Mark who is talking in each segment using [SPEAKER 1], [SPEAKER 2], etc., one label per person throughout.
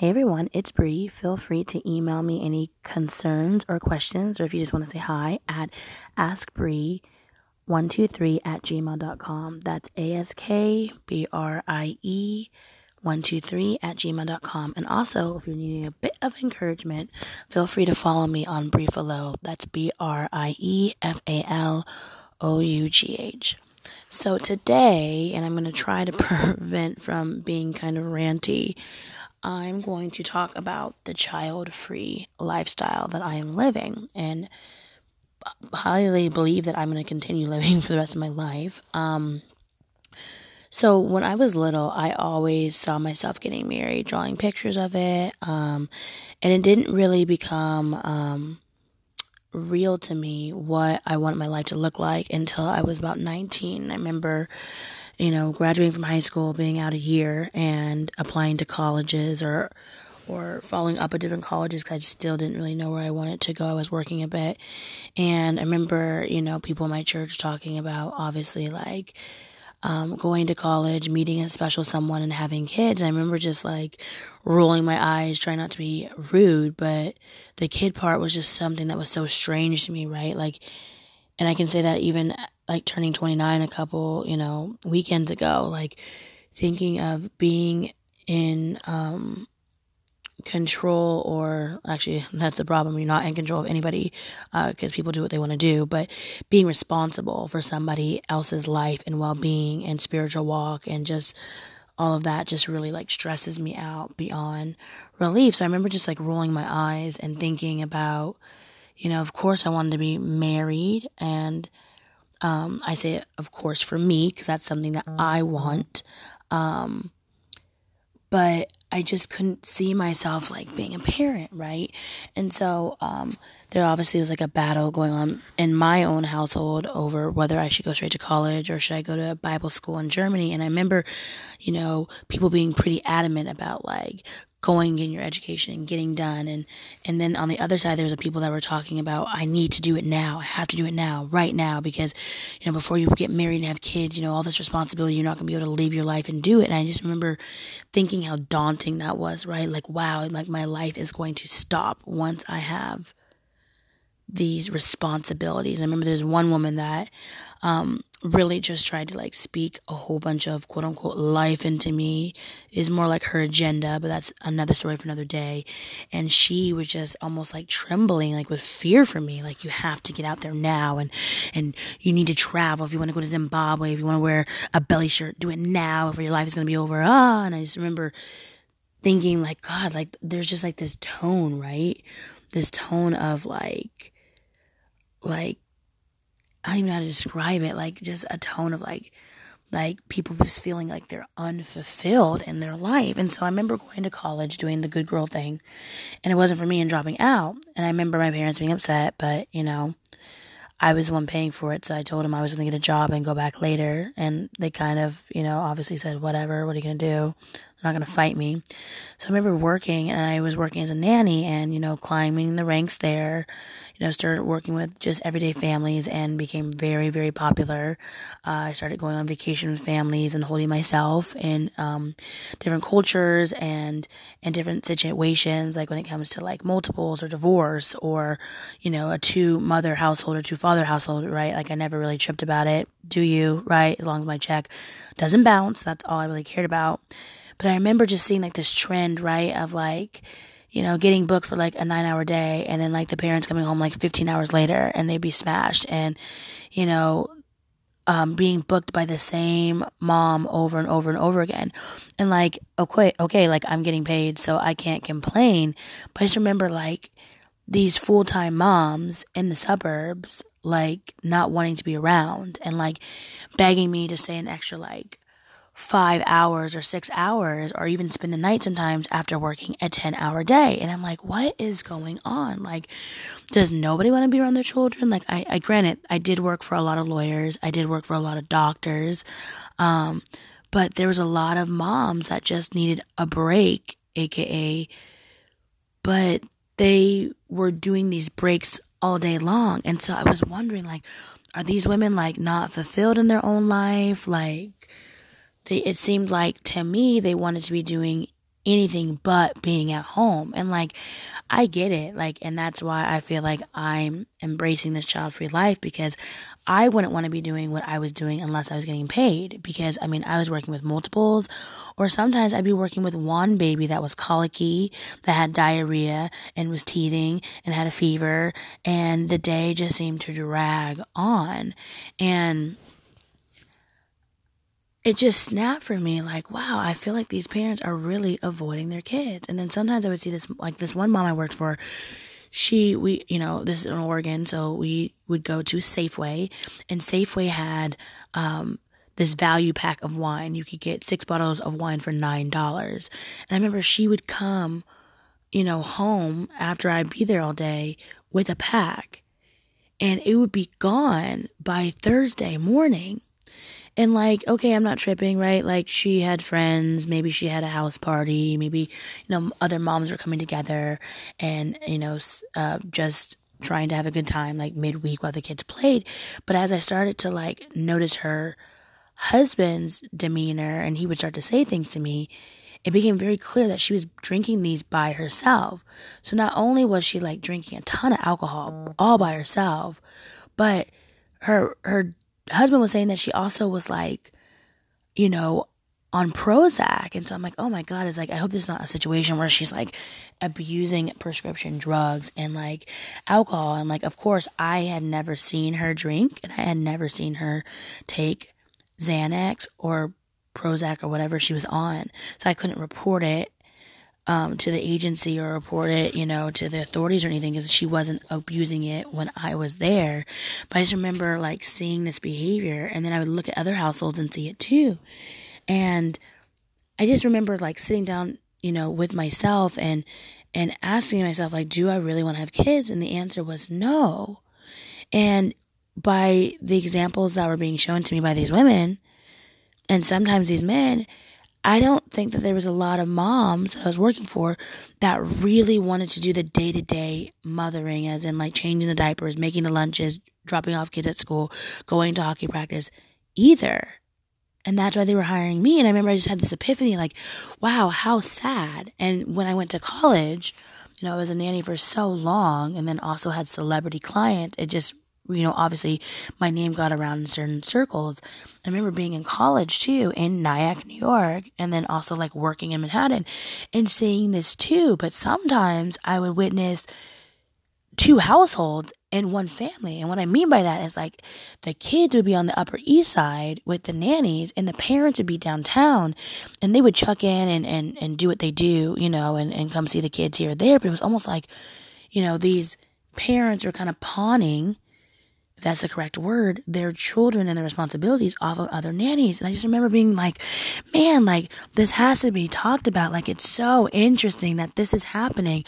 [SPEAKER 1] Hey everyone, it's Brie. Feel free to email me any concerns or questions, or if you just want to say hi at askbrie123 at gmail.com. That's A S K B R I E 123 at gmail.com. And also, if you're needing a bit of encouragement, feel free to follow me on Briefalough. That's B R I E F A L O U G H. So today, and I'm going to try to prevent from being kind of ranty, I'm going to talk about the child free lifestyle that I am living and highly believe that I'm going to continue living for the rest of my life. Um, so when I was little, I always saw myself getting married, drawing pictures of it, um, and it didn't really become um, real to me what I wanted my life to look like until I was about 19. I remember you know, graduating from high school, being out a year, and applying to colleges or or following up at different colleges because I still didn't really know where I wanted to go. I was working a bit, and I remember, you know, people in my church talking about obviously like um, going to college, meeting a special someone, and having kids. I remember just like rolling my eyes, trying not to be rude, but the kid part was just something that was so strange to me, right? Like, and I can say that even like turning 29 a couple, you know, weekends ago, like thinking of being in um, control or actually that's the problem. You're not in control of anybody because uh, people do what they want to do but being responsible for somebody else's life and well-being and spiritual walk and just all of that just really like stresses me out beyond relief. So i remember just like rolling my eyes and thinking about you know of course i wanted to be married and um, I say, of course, for me, because that's something that I want. Um, but I just couldn't see myself like being a parent, right? And so um, there obviously was like a battle going on in my own household over whether I should go straight to college or should I go to a Bible school in Germany. And I remember, you know, people being pretty adamant about like going in your education and getting done and and then on the other side there was the people that were talking about I need to do it now. I have to do it now, right now because you know before you get married and have kids, you know all this responsibility, you're not going to be able to leave your life and do it. And I just remember thinking how daunting that was, right? Like wow, like my life is going to stop once I have these responsibilities. I remember there's one woman that um, really just tried to like speak a whole bunch of quote unquote life into me is more like her agenda, but that's another story for another day. And she was just almost like trembling, like with fear for me. Like you have to get out there now and, and you need to travel. If you want to go to Zimbabwe, if you want to wear a belly shirt, do it now or your life is to be over. Ah, and I just remember thinking like, God, like there's just like this tone, right? This tone of like, like I don't even know how to describe it. Like just a tone of like, like people just feeling like they're unfulfilled in their life. And so I remember going to college doing the good girl thing and it wasn't for me and dropping out. And I remember my parents being upset, but you know, I was the one paying for it. So I told them I was going to get a job and go back later. And they kind of, you know, obviously said, whatever, what are you going to do? They're not going to fight me. So I remember working and I was working as a nanny and, you know, climbing the ranks there, you know, started working with just everyday families and became very, very popular. Uh, I started going on vacation with families and holding myself in, um, different cultures and, and different situations, like when it comes to like multiples or divorce or, you know, a two mother household or two father household, right? Like I never really tripped about it. Do you, right? As long as my check doesn't bounce, that's all I really cared about. But I remember just seeing like this trend, right, of like, you know, getting booked for like a nine hour day and then like the parents coming home like 15 hours later and they'd be smashed and, you know, um, being booked by the same mom over and over and over again. And like, okay, okay, like I'm getting paid, so I can't complain. But I just remember like these full time moms in the suburbs, like not wanting to be around and like begging me to stay an extra like five hours or six hours or even spend the night sometimes after working a 10 hour day. And I'm like, what is going on? Like, does nobody want to be around their children? Like, I, I granted, I did work for a lot of lawyers. I did work for a lot of doctors. Um, but there was a lot of moms that just needed a break, aka, but they were doing these breaks all day long. And so I was wondering, like, are these women like not fulfilled in their own life? Like, they, it seemed like to me they wanted to be doing anything but being at home. And like, I get it. Like, and that's why I feel like I'm embracing this child free life because I wouldn't want to be doing what I was doing unless I was getting paid. Because I mean, I was working with multiples, or sometimes I'd be working with one baby that was colicky, that had diarrhea and was teething and had a fever, and the day just seemed to drag on. And it just snapped for me like, wow, I feel like these parents are really avoiding their kids. And then sometimes I would see this, like this one mom I worked for, she, we, you know, this is in Oregon, so we would go to Safeway, and Safeway had, um, this value pack of wine. You could get six bottles of wine for $9. And I remember she would come, you know, home after I'd be there all day with a pack and it would be gone by Thursday morning. And like, okay, I'm not tripping, right? Like she had friends, maybe she had a house party, maybe, you know, other moms were coming together and, you know, uh, just trying to have a good time, like midweek while the kids played. But as I started to like notice her husband's demeanor and he would start to say things to me, it became very clear that she was drinking these by herself. So not only was she like drinking a ton of alcohol all by herself, but her her husband was saying that she also was like, you know, on Prozac. And so I'm like, oh my God, it's like, I hope this is not a situation where she's like abusing prescription drugs and like alcohol. And like, of course, I had never seen her drink and I had never seen her take Xanax or Prozac or whatever she was on. So I couldn't report it um, to the agency or report it, you know, to the authorities or anything because she wasn't abusing it when I was there. But I just remember like seeing this behavior and then I would look at other households and see it too. And I just remember like sitting down, you know, with myself and, and asking myself, like, do I really want to have kids? And the answer was no. And by the examples that were being shown to me by these women and sometimes these men, I don't think that there was a lot of moms that I was working for that really wanted to do the day to day mothering, as in like changing the diapers, making the lunches, dropping off kids at school, going to hockey practice either. And that's why they were hiring me. And I remember I just had this epiphany like, wow, how sad. And when I went to college, you know, I was a nanny for so long and then also had celebrity clients. It just you know, obviously my name got around in certain circles. I remember being in college too, in Nyack, New York, and then also like working in Manhattan and seeing this too. But sometimes I would witness two households in one family. And what I mean by that is like the kids would be on the Upper East Side with the nannies and the parents would be downtown and they would chuck in and, and, and do what they do, you know, and, and come see the kids here or there. But it was almost like, you know, these parents are kind of pawning if that's the correct word, their children and their responsibilities off of other nannies. And I just remember being like, man, like this has to be talked about. Like it's so interesting that this is happening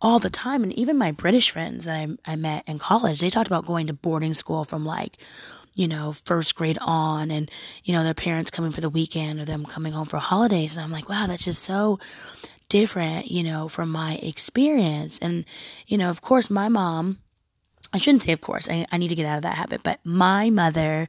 [SPEAKER 1] all the time. And even my British friends that I, I met in college, they talked about going to boarding school from like, you know, first grade on and, you know, their parents coming for the weekend or them coming home for holidays. And I'm like, wow, that's just so different, you know, from my experience. And, you know, of course, my mom, I shouldn't say, of course, I, I need to get out of that habit, but my mother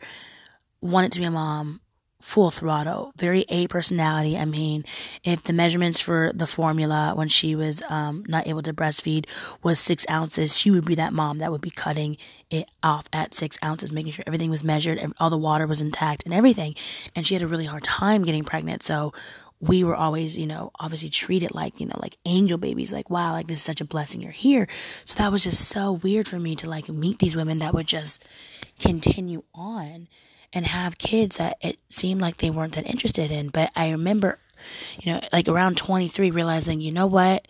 [SPEAKER 1] wanted to be a mom full throttle, very A personality. I mean, if the measurements for the formula when she was um, not able to breastfeed was six ounces, she would be that mom that would be cutting it off at six ounces, making sure everything was measured, all the water was intact and everything. And she had a really hard time getting pregnant. So we were always, you know, obviously treated like, you know, like angel babies, like, wow, like this is such a blessing you're here. So that was just so weird for me to like meet these women that would just continue on and have kids that it seemed like they weren't that interested in. But I remember, you know, like around 23 realizing, you know what?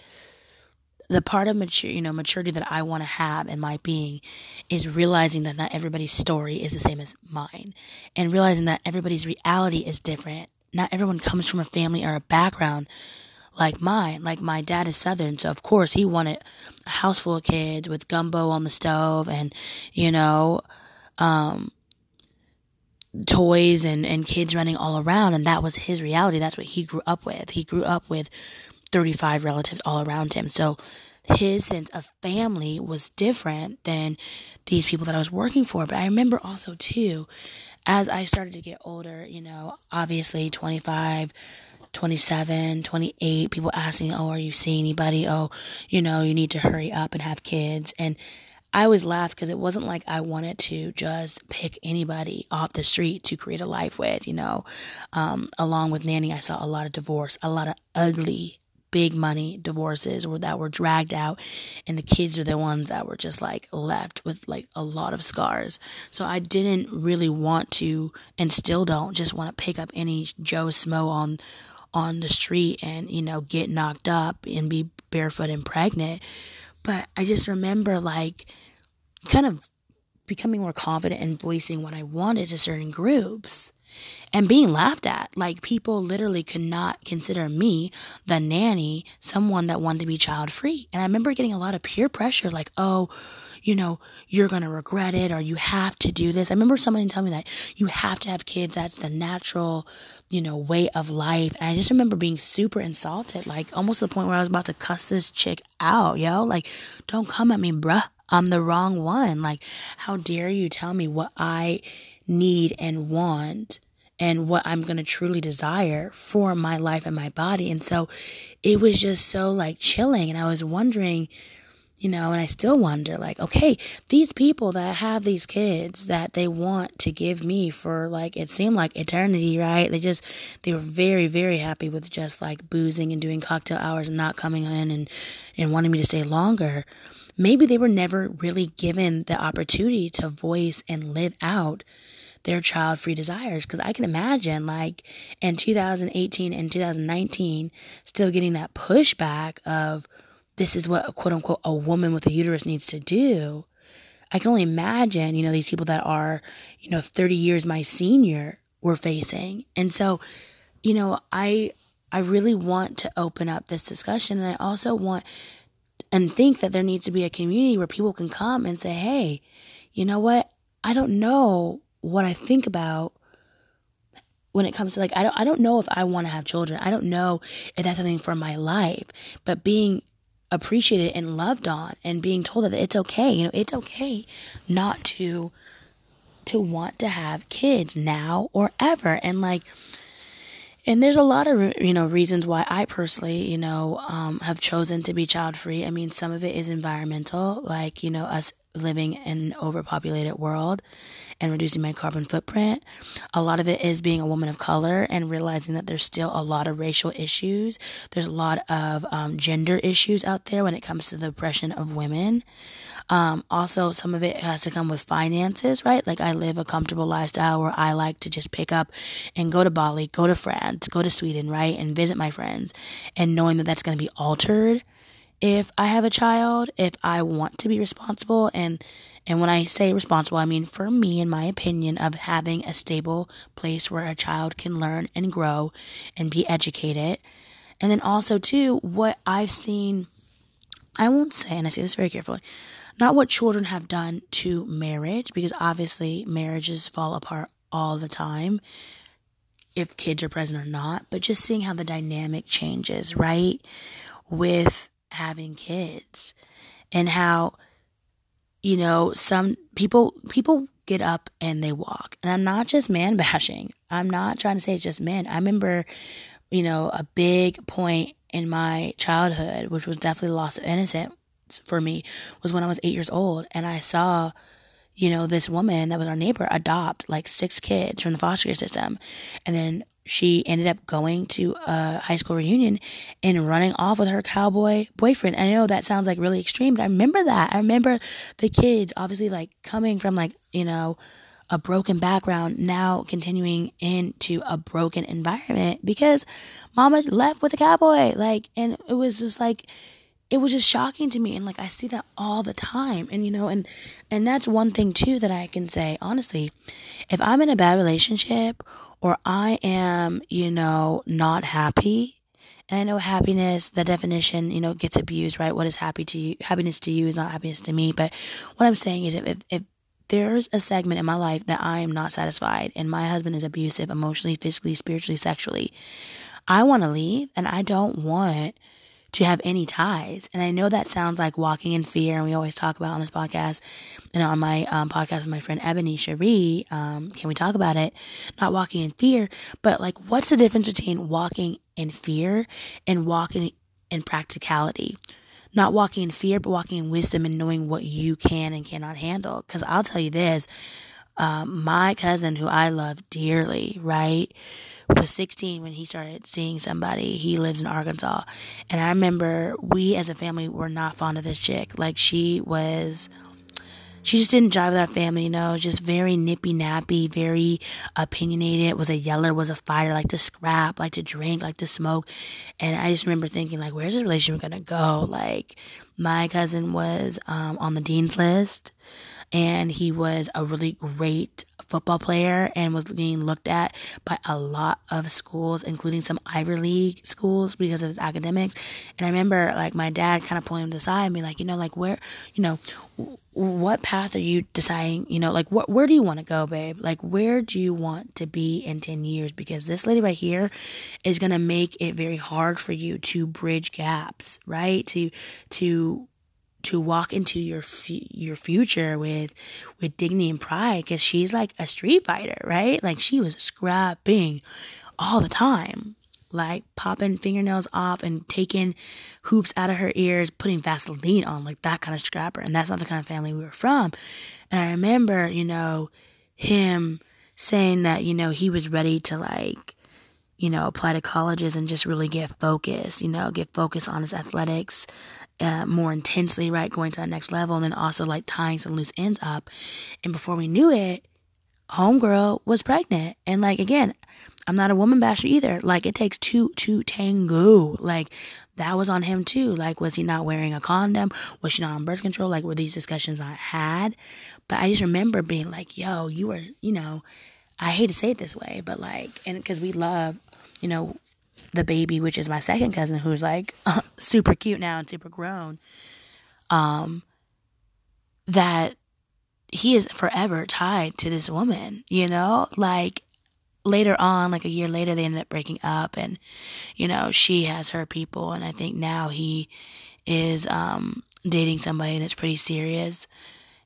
[SPEAKER 1] The part of mature, you know, maturity that I want to have in my being is realizing that not everybody's story is the same as mine and realizing that everybody's reality is different not everyone comes from a family or a background like mine. Like my dad is Southern, so of course he wanted a house full of kids with gumbo on the stove and, you know, um, toys and, and kids running all around. And that was his reality. That's what he grew up with. He grew up with 35 relatives all around him. So his sense of family was different than these people that I was working for. But I remember also too, as I started to get older, you know, obviously 25, 27, 28, people asking, Oh, are you seeing anybody? Oh, you know, you need to hurry up and have kids. And I always laughed because it wasn't like I wanted to just pick anybody off the street to create a life with, you know. Um, along with Nanny, I saw a lot of divorce, a lot of ugly, big money divorces or that were dragged out and the kids are the ones that were just like left with like a lot of scars. So I didn't really want to and still don't just want to pick up any Joe Smo on on the street and, you know, get knocked up and be barefoot and pregnant. But I just remember like kind of becoming more confident and voicing what I wanted to certain groups and being laughed at. Like people literally could not consider me, the nanny, someone that wanted to be child free. And I remember getting a lot of peer pressure, like, oh, you know, you're going to regret it or you have to do this. I remember someone telling me that you have to have kids. That's the natural, you know, way of life. And I just remember being super insulted, like almost to the point where I was about to cuss this chick out, yo. Like, don't come at me, bruh. I'm the wrong one. Like, how dare you tell me what I need and want and what I'm going to truly desire for my life and my body. And so it was just so like chilling. And I was wondering, you know, and I still wonder like, okay, these people that have these kids that they want to give me for like, it seemed like eternity, right? They just, they were very, very happy with just like boozing and doing cocktail hours and not coming in and, and wanting me to stay longer maybe they were never really given the opportunity to voice and live out their child free desires. Cause I can imagine like in 2018 and 2019, still getting that pushback of this is what quote unquote a woman with a uterus needs to do. I can only imagine, you know, these people that are, you know, 30 years my senior were facing. And so, you know, I, I really want to open up this discussion and I also want and think that there needs to be a community where people can come and say, Hey, you know what? I don't know what I think about when it comes to like, I don't, I don't know if I want to have children. I don't know if that's something for my life, but being appreciated and loved on and being told that it's okay, you know, it's okay not to, to want to have kids now or ever. And like, and there's a lot of, you know, reasons why I personally, you know, um, have chosen to be child free. I mean, some of it is environmental, like, you know, us living in an overpopulated world and reducing my carbon footprint. A lot of it is being a woman of color and realizing that there's still a lot of racial issues. There's a lot of um, gender issues out there when it comes to the oppression of women. Um, also, some of it has to come with finances, right? Like I live a comfortable lifestyle where I like to just pick up and go to Bali, go to France, go to Sweden, right? And visit my friends and knowing that that's going to be altered if I have a child, if I want to be responsible and and when I say responsible, I mean for me in my opinion of having a stable place where a child can learn and grow and be educated. And then also too what I've seen I won't say and I say this very carefully, not what children have done to marriage because obviously marriages fall apart all the time if kids are present or not, but just seeing how the dynamic changes, right? With having kids and how you know some people people get up and they walk. And i'm not just man bashing. I'm not trying to say it's just men. I remember you know a big point in my childhood which was definitely loss of innocence for me was when i was eight years old and i saw you know this woman that was our neighbor adopt like six kids from the foster care system. And then she ended up going to a high school reunion and running off with her cowboy boyfriend. I know that sounds like really extreme, but I remember that. I remember the kids obviously like coming from like, you know, a broken background now continuing into a broken environment because mama left with a cowboy. Like, and it was just like, it was just shocking to me. And like, I see that all the time. And, you know, and, and that's one thing too that I can say, honestly, if I'm in a bad relationship or I am, you know, not happy. And I know happiness, the definition, you know, gets abused, right? What is happy to you? Happiness to you is not happiness to me. But what I'm saying is if, if, if there's a segment in my life that I am not satisfied and my husband is abusive emotionally, physically, spiritually, sexually, I want to leave and I don't want to have any ties. And I know that sounds like walking in fear, and we always talk about on this podcast and on my um, podcast with my friend Ebony Cherie. Um, can we talk about it? Not walking in fear, but like, what's the difference between walking in fear and walking in practicality? Not walking in fear, but walking in wisdom and knowing what you can and cannot handle. Because I'll tell you this, um, my cousin, who I love dearly, right? was 16 when he started seeing somebody. He lives in Arkansas. And I remember we as a family were not fond of this chick. Like she was, she just didn't jive with our family, you know, just very nippy nappy, very opinionated, was a yeller, was a fighter, like to scrap, like to drink, like to smoke. And I just remember thinking like, where's this relationship gonna go? Like my cousin was, um, on the dean's list and he was a really great football player and was being looked at by a lot of schools, including some Ivy League schools because of his academics. And I remember like my dad kind of pulling him aside and being like, you know, like where, you know, what path are you deciding, you know, like what, where do you want to go, babe? Like where do you want to be in 10 years? Because this lady right here is going to make it very hard for you to bridge gaps, right? To, to, to walk into your your future with with dignity and pride because she's like a street fighter, right? Like she was scrapping all the time, like popping fingernails off and taking hoops out of her ears, putting Vaseline on, like that kind of scrapper. And that's not the kind of family we were from. And I remember, you know, him saying that, you know, he was ready to like you know, apply to colleges and just really get focused, you know, get focused on his athletics uh, more intensely, right? Going to the next level and then also like tying some loose ends up. And before we knew it, homegirl was pregnant. And like, again, I'm not a woman basher either. Like, it takes two to tango. Like, that was on him too. Like, was he not wearing a condom? Was she not on birth control? Like, were these discussions not had? But I just remember being like, yo, you were, you know, I hate to say it this way, but like, and because we love, you know, the baby, which is my second cousin, who's like super cute now and super grown, um, that he is forever tied to this woman, you know? Like later on, like a year later, they ended up breaking up and, you know, she has her people. And I think now he is, um, dating somebody and it's pretty serious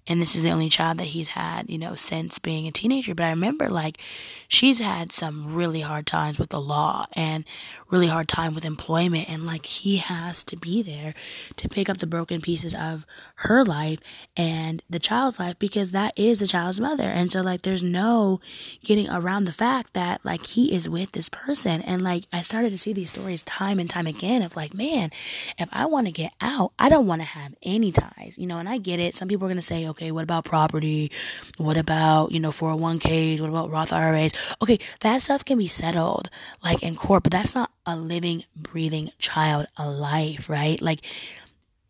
[SPEAKER 1] and this is the only child that he's had, you know, since being a teenager. But I remember like she's had some really hard times with the law and really hard time with employment and like he has to be there to pick up the broken pieces of her life and the child's life because that is the child's mother. And so like there's no getting around the fact that like he is with this person and like I started to see these stories time and time again of like, man, if I want to get out, I don't want to have any ties, you know, and I get it. Some people are going to say, okay, what about property? What about, you know, 401ks? What about Roth IRAs? Okay, that stuff can be settled like in court, but that's not a living, breathing child alive, right? Like,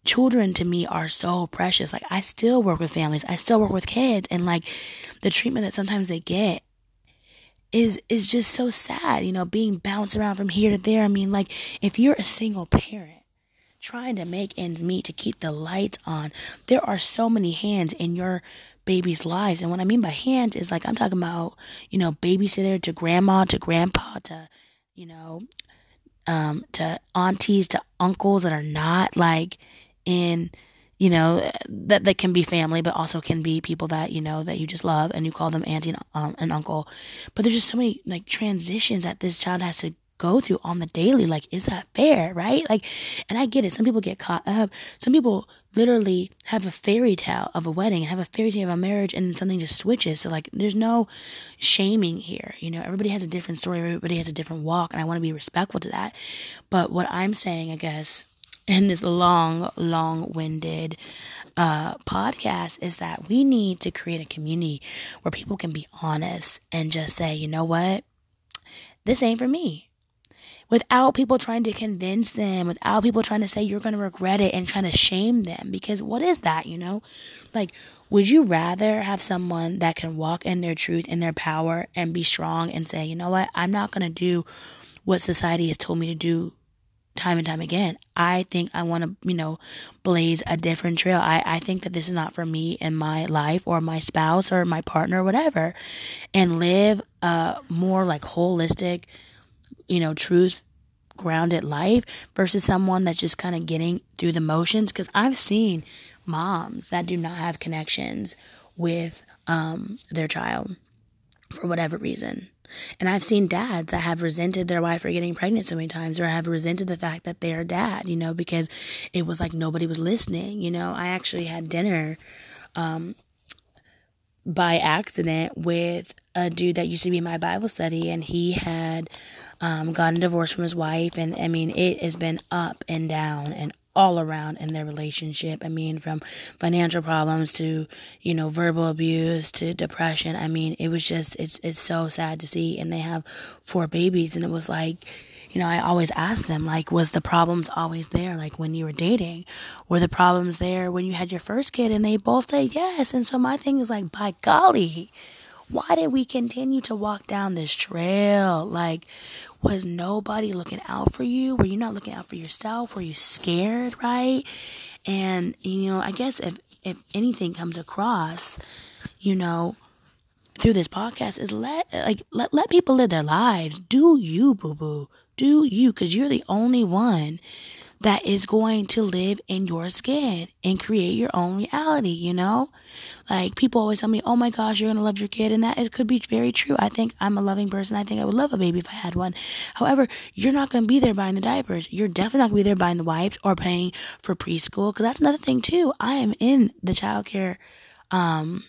[SPEAKER 1] children to me are so precious. Like, I still work with families, I still work with kids, and like the treatment that sometimes they get is is just so sad, you know, being bounced around from here to there. I mean, like if you're a single parent trying to make ends meet to keep the lights on. There are so many hands in your baby's lives. And what I mean by hands is like I'm talking about, you know, babysitter to grandma to grandpa to, you know, um, to aunties to uncles that are not like in you know that that can be family but also can be people that you know that you just love and you call them auntie and, um, and uncle. But there's just so many like transitions that this child has to go through on the daily. Like, is that fair? Right? Like, and I get it. Some people get caught up. Some people literally have a fairy tale of a wedding and have a fairy tale of a marriage and something just switches. So like, there's no shaming here. You know, everybody has a different story. Everybody has a different walk and I want to be respectful to that. But what I'm saying, I guess, in this long, long winded, uh, podcast is that we need to create a community where people can be honest and just say, you know what? This ain't for me without people trying to convince them, without people trying to say you're going to regret it and trying to shame them. Because what is that, you know? Like, would you rather have someone that can walk in their truth, in their power, and be strong and say, you know what, I'm not going to do what society has told me to do time and time again. I think I want to, you know, blaze a different trail. I, I think that this is not for me and my life or my spouse or my partner or whatever. And live a more like holistic, you know, truth grounded life versus someone that's just kind of getting through the motions. Because I've seen moms that do not have connections with um, their child for whatever reason. And I've seen dads that have resented their wife for getting pregnant so many times or have resented the fact that they are dad, you know, because it was like nobody was listening. You know, I actually had dinner um, by accident with a dude that used to be my Bible study, and he had um, gotten divorced from his wife. And I mean, it has been up and down and all around in their relationship. I mean, from financial problems to, you know, verbal abuse to depression. I mean, it was just, it's, it's so sad to see. And they have four babies. And it was like, you know, I always ask them, like, was the problems always there? Like when you were dating, were the problems there when you had your first kid? And they both say yes. And so my thing is like, by golly, why did we continue to walk down this trail? Like, was nobody looking out for you? Were you not looking out for yourself? Were you scared, right? And, you know, I guess if, if anything comes across, you know, through this podcast is let, like, let, let people live their lives. Do you, boo boo. Do you, cause you're the only one that is going to live in your skin and create your own reality, you know? Like people always tell me, "Oh my gosh, you're to love your kid." And that it could be very true. I think I'm a loving person. I think I would love a baby if I had one. However, you're not to be there buying the diapers. You're definitely not to be there buying the wipes or paying for preschool cuz that's another thing too. I am in the childcare um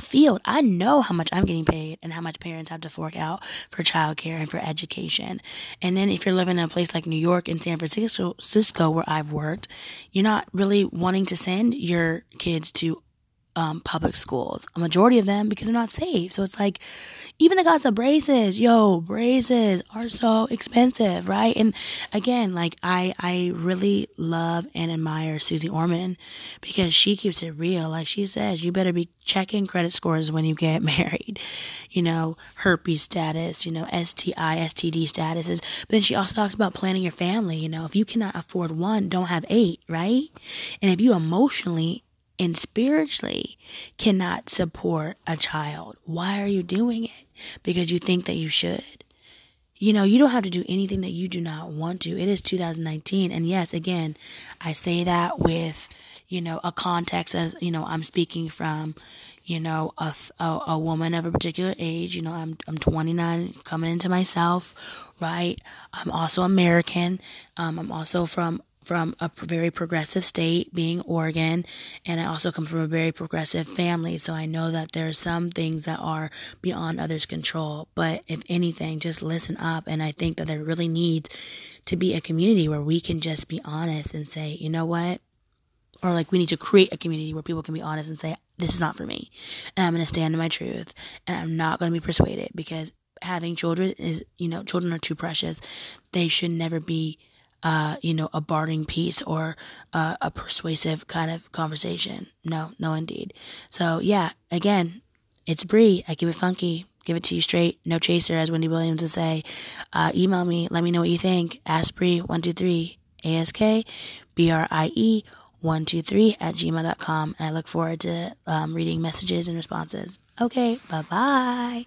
[SPEAKER 1] field, I know how much I'm getting paid and how much parents have to fork out for childcare and for education. And then if you're living in a place like New York and San Francisco, Cisco, where I've worked, you're not really wanting to send your kids to um, public schools. A majority of them because they're not safe. So it's like, even the cost of braces, yo, braces are so expensive, right? And again, like I, I really love and admire Susie Orman because she keeps it real. Like she says, you better be checking credit scores when you get married, you know, herpes status, you know, STI, STD statuses. But then she also talks about planning your family. You know, if you cannot afford one, don't have eight, right? And if you emotionally and spiritually cannot support a child, why are you doing it? Because you think that you should. You know, you don't have to do anything that you do not want to. It is 2019. And yes, again, I say that with, you know, a context as, you know, I'm speaking from, you know, a, a, a woman of a particular age. You know, I'm, I'm 29 coming into myself, right? I'm also American. Um, I'm also from from a very progressive state, being Oregon, and I also come from a very progressive family, so I know that there are some things that are beyond others' control. But if anything, just listen up, and I think that there really needs to be a community where we can just be honest and say, you know what? Or like we need to create a community where people can be honest and say, this is not for me. And I'm going to stand in my truth and I'm not going to be persuaded because having children is, you know, children are too precious. They should never be uh, you know, a bartering piece or uh, a persuasive kind of conversation. No, no, indeed. So yeah, again, it's Brie. I keep it funky. Give it to you straight. No chaser, as Wendy Williams would say. Uh, email me. Let me know what you think. Ask Brie123 ASK B-R-I-E 123 at gmail.com. And I look forward to um, reading messages and responses. Okay, bye bye.